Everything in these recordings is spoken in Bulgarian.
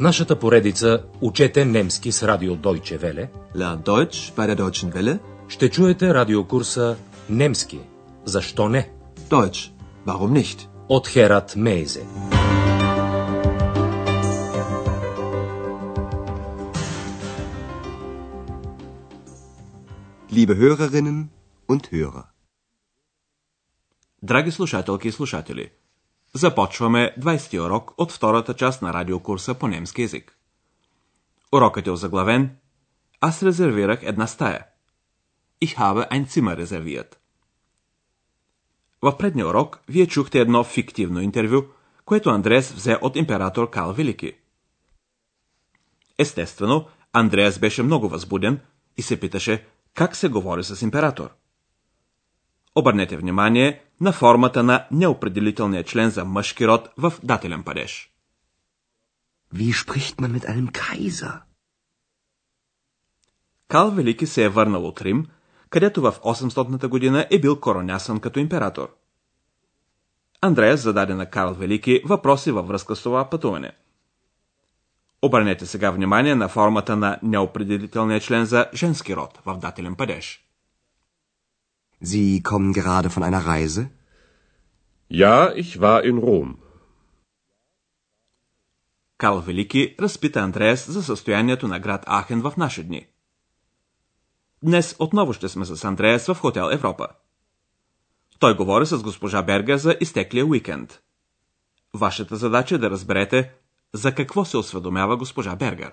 В нашата поредица Учете немски с радио Deutsche Welle Lern Deutsch bei der Deutschen Welle. ще чуете радиокурса Немски. Защо не? Deutsch. Warum nicht? От Херат Мейзе. Liebe Hörerinnen und Hörer. Драги слушателки и слушатели, започваме 20-ти урок от втората част на радиокурса по немски язик. Урокът е озаглавен Аз резервирах една стая. Ich habe ein Zimmer reserviert. В предния урок вие чухте едно фиктивно интервю, което Андреас взе от император Кал Велики. Естествено, Андреас беше много възбуден и се питаше как се говори с император. Обърнете внимание на формата на неопределителния член за мъжки род в дателен падеж. Wie spricht man mit einem Kaiser? Кал Велики се е върнал от Рим, където в 800-та година е бил коронясан като император. Андреас зададе на Карл Велики въпроси във връзка с това пътуване. Обърнете сега внимание на формата на неопределителния член за женски род в дателен падеж. Sie kommen gerade von einer Reise? Ja, ich war in Rom. Карл Велики разпита Андреас за състоянието на град Ахен в наши дни. Днес отново ще сме с Андреас в хотел Европа. Той говори с госпожа Бергер за изтеклия уикенд. Вашата задача е да разберете за какво се осведомява госпожа Бергер.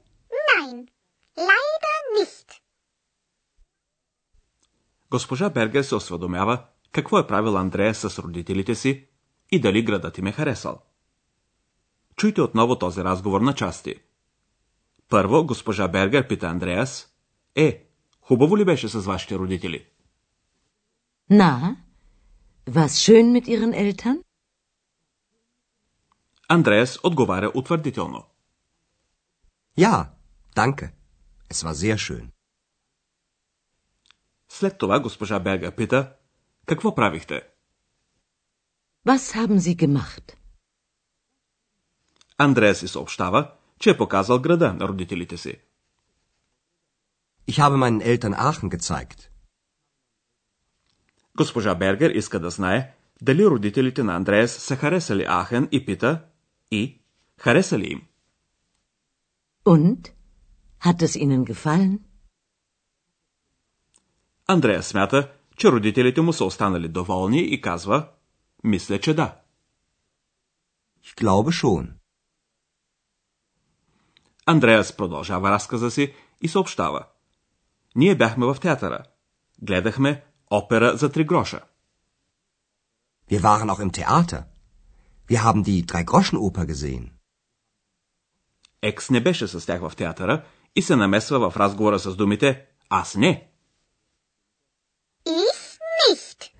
Leider nicht. Госпожа Бергер се осведомява какво е правил Андрея с родителите си и дали градът им е харесал. Чуйте отново този разговор на части. Първо, госпожа Бергер пита Андреас, е, хубаво ли беше с вашите родители? Na, war's schön mit Ihren Eltern? Андреас отговаря утвърдително. Ja, danke. Es war sehr schön. След това госпожа Бергер пита, какво правихте? Was haben Sie gemacht? Андреас си съобщава, че е показал града на родителите си. Ich habe meinen Eltern Aachen gezeigt. Госпожа Бергер иска да знае дали родителите на Андреас са харесали Ахен и пита и хареса ли им? Und? Hat es Ihnen gefallen? Андреас смята, че родителите му са останали доволни и казва, мисля, че да. Ich glaube schon. Андреас продължава разказа си и съобщава. Ние бяхме в театъра. Гледахме опера за три гроша. Wir waren auch im Theater. Wir haben die Dreigroschenoper gesehen. Екс не беше с тях в театъра и се намесва в разговора с думите Аз не. Ich nicht.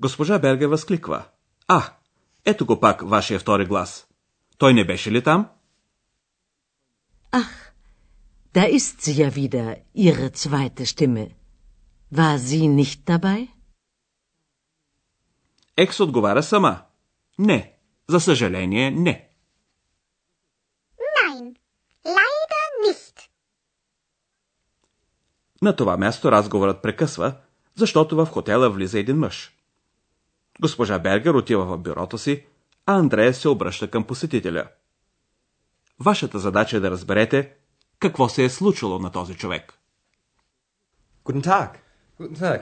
Госпожа Берге възкликва. А, ето го пак, вашия втори глас. Той не беше ли там? Ach, da ist sie ja wieder, Ihre zweite Stimme. War sie nicht dabei? Екс отговаря сама. Не, за съжаление не. Nein, leider nicht. На това място разговорът прекъсва, защото в хотела влиза един мъж. Госпожа Бергер отива в бюрото си, а Андрея се обръща към посетителя. Вашата задача е да разберете какво се е случило на този човек. Guten Tag. Guten Tag.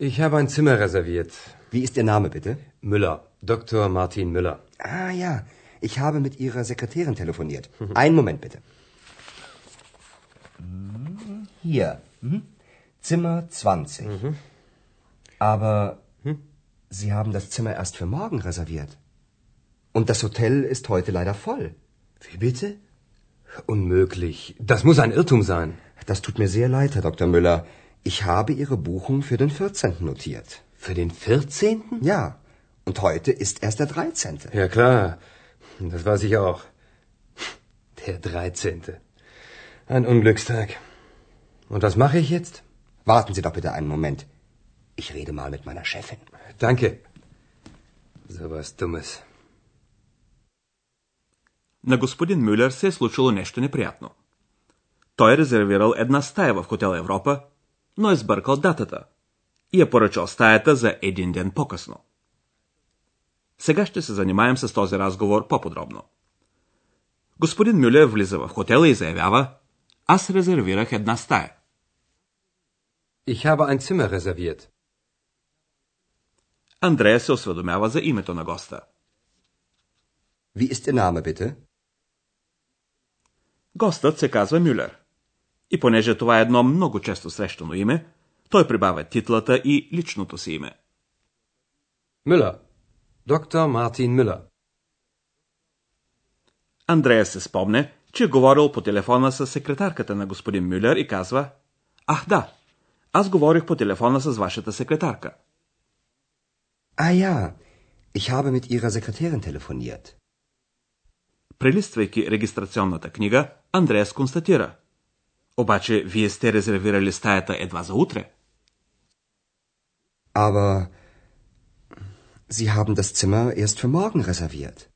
Ich habe ein Zimmer reserviert. Wie ist Ihr Name bitte? Müller. Dr. Martin Müller. Ah ja, ich habe mit Ihrer Sekretärin telefoniert. Einen Moment bitte. Hier. Mhm. Zimmer 20. Aber Sie haben das Zimmer erst für morgen reserviert. Und das Hotel ist heute leider voll. Wie bitte? Unmöglich. Das muss ein Irrtum sein. Das tut mir sehr leid, Herr Dr. Müller. Ich habe Ihre Buchung für den 14. notiert. Für den 14.? Ja. Und heute ist erst der 13. Ja, klar. Das weiß ich auch. Der 13. Ein Unglückstag. Und was mache ich jetzt? Warten Sie doch bitte einen Moment. Ich rede mal mit meiner Chefin. Danke. So was Dummes. На господин Мюлер се е случило нещо неприятно. Той е резервирал една стая в хотел Европа, но е сбъркал датата и е поръчал стаята за един ден по-късно. Сега ще се занимаем с този разговор по-подробно. Господин Мюлер влиза в хотела и заявява, аз резервирах една стая. Ich habe ein Zimmer reserviert. Андрея се осведомява за името на госта. Wie ist Ihr Name, bitte? Гостът се казва Мюлер. И понеже това е едно много често срещано име, той прибавя титлата и личното си име. Müller. Dr. Martin Müller. Андрея се спомне, че е говорил по телефона с секретарката на господин Мюлер и казва Ах да, аз говорих по телефона с вашата секретарка. Ah ja, ich habe mit Ihrer Sekretärin telefoniert. Прелиствайки регистрационната книга, Андреас констатира. Обаче, вие сте резервирали стаята едва за утре. Aber Sie haben das Zimmer erst für morgen reserviert.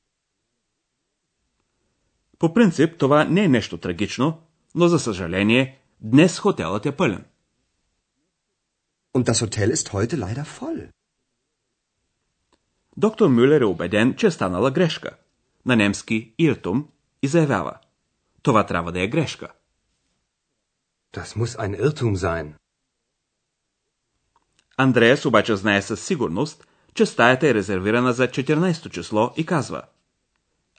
По принцип, това не е нещо трагично, но за съжаление, днес хотелът е пълен. Und das Hotel ist heute leider voll. Доктор Мюлер е убеден, че е станала грешка. На немски Иртум и заявява. Това трябва да е грешка. Das muss ein Irrtum sein. Андреас обаче знае със сигурност, че стаята е резервирана за 14 число и казва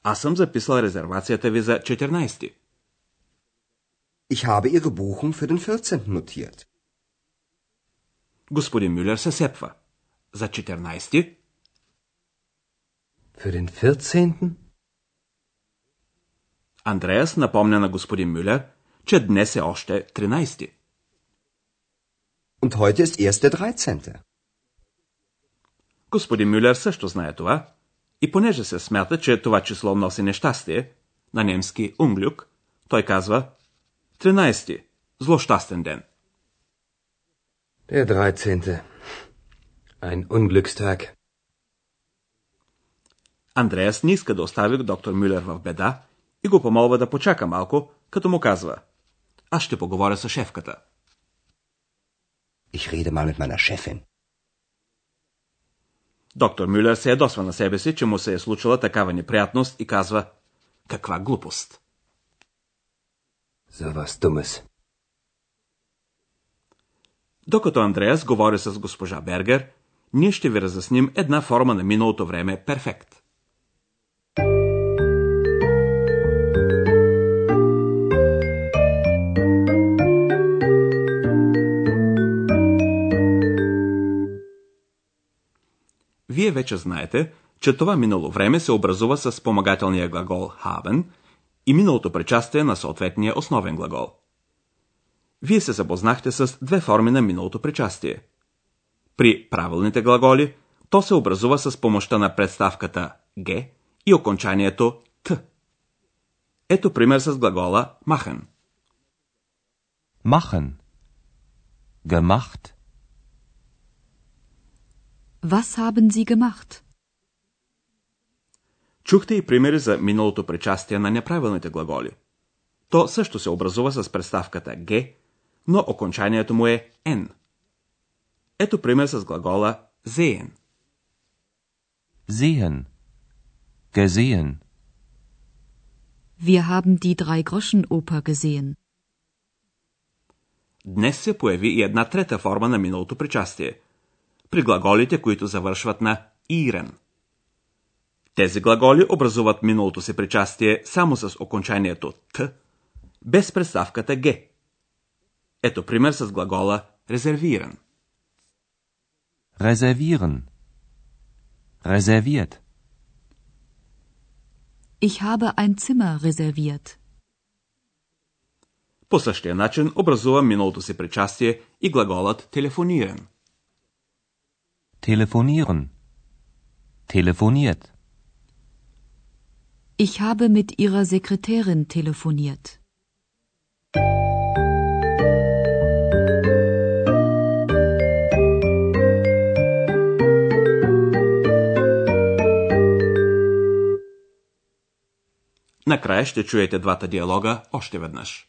Аз съм записал резервацията ви за 14. Ich habe Ihre Buchung für den 14. notiert. Господин Мюлер се сепва. За 14? Für den 14.? Андреас напомня на господин Мюлер, че днес е още 13. Und heute ist erst der 13. Господин Мюлер също знае това и понеже се смята, че това число носи нещастие, на немски унглюк, той казва 13. Злощастен ден. Der 13. Ein Unglückstag. Андреас не иска да остави доктор Мюлер в беда и го помолва да почака малко, като му казва Аз ще поговоря с шефката. Ich rede mal mit meiner Chefin. Доктор Мюлер се ядосва на себе си, че му се е случила такава неприятност и казва Каква глупост! So was Dummes. Докато Андреас говори с госпожа Бергер, ние ще ви разясним една форма на миналото време перфект. Вие вече знаете, че това минало време се образува с спомагателния глагол haben и миналото причастие на съответния основен глагол. Вие се запознахте с две форми на миналото причастие. При правилните глаголи то се образува с помощта на представката г и окончанието т. Ето пример с глагола machen. Machen. Gemacht. Was haben Sie gemacht? Чухте и примери за миналото причастие на неправилните глаголи. То също се образува с представката г, но окончанието му е n. Ето пример с глагола sehen. Sehen. Gesehen. Wir haben die Drei-Groschen-Oper gesehen. Днес се появи и една трета форма на миналото причастие. При глаголите, които завършват на ирен. Тези глаголи образуват миналото си причастие само с окончанието т, без представката г. Ето пример с глагола резервиран. Reservieren. Reserviert. Ich habe ein Zimmer reserviert. По същия начин образува миналото си причастие и глаголът телефониран. Telefonieren. Telefoniert. Ich habe mit Ihrer Sekretärin telefoniert. Накрая ще чуете двата диалога още веднъж.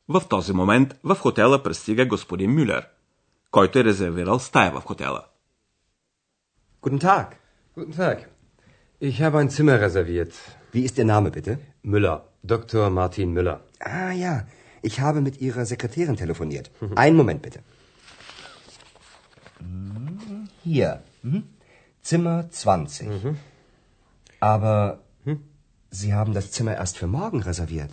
В този момент в хотела пристига господин Мюлер, който е резервирал стая в хотела. Guten Tag. Guten Tag. Ich habe ein Zimmer reserviert. Wie ist Ihr Name bitte? Müller. Dr. Martin Müller. Ah ja, ich habe mit Ihrer Sekretärin telefoniert. Einen Moment bitte. Hier. Mhm. Zimmer 20. Aber Sie haben das Zimmer erst für morgen reserviert.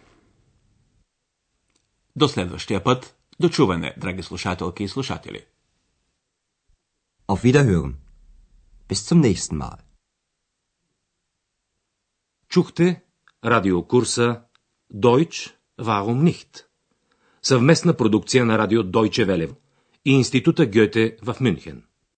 До следващия път, до чуване, драги слушателки и слушатели. Auf Wiederhören. Bis zum nächsten Mal. Чухте радиокурса Deutsch, warum nicht? Съвместна продукция на радио Deutsche Welle и Института Гьоте в Мюнхен.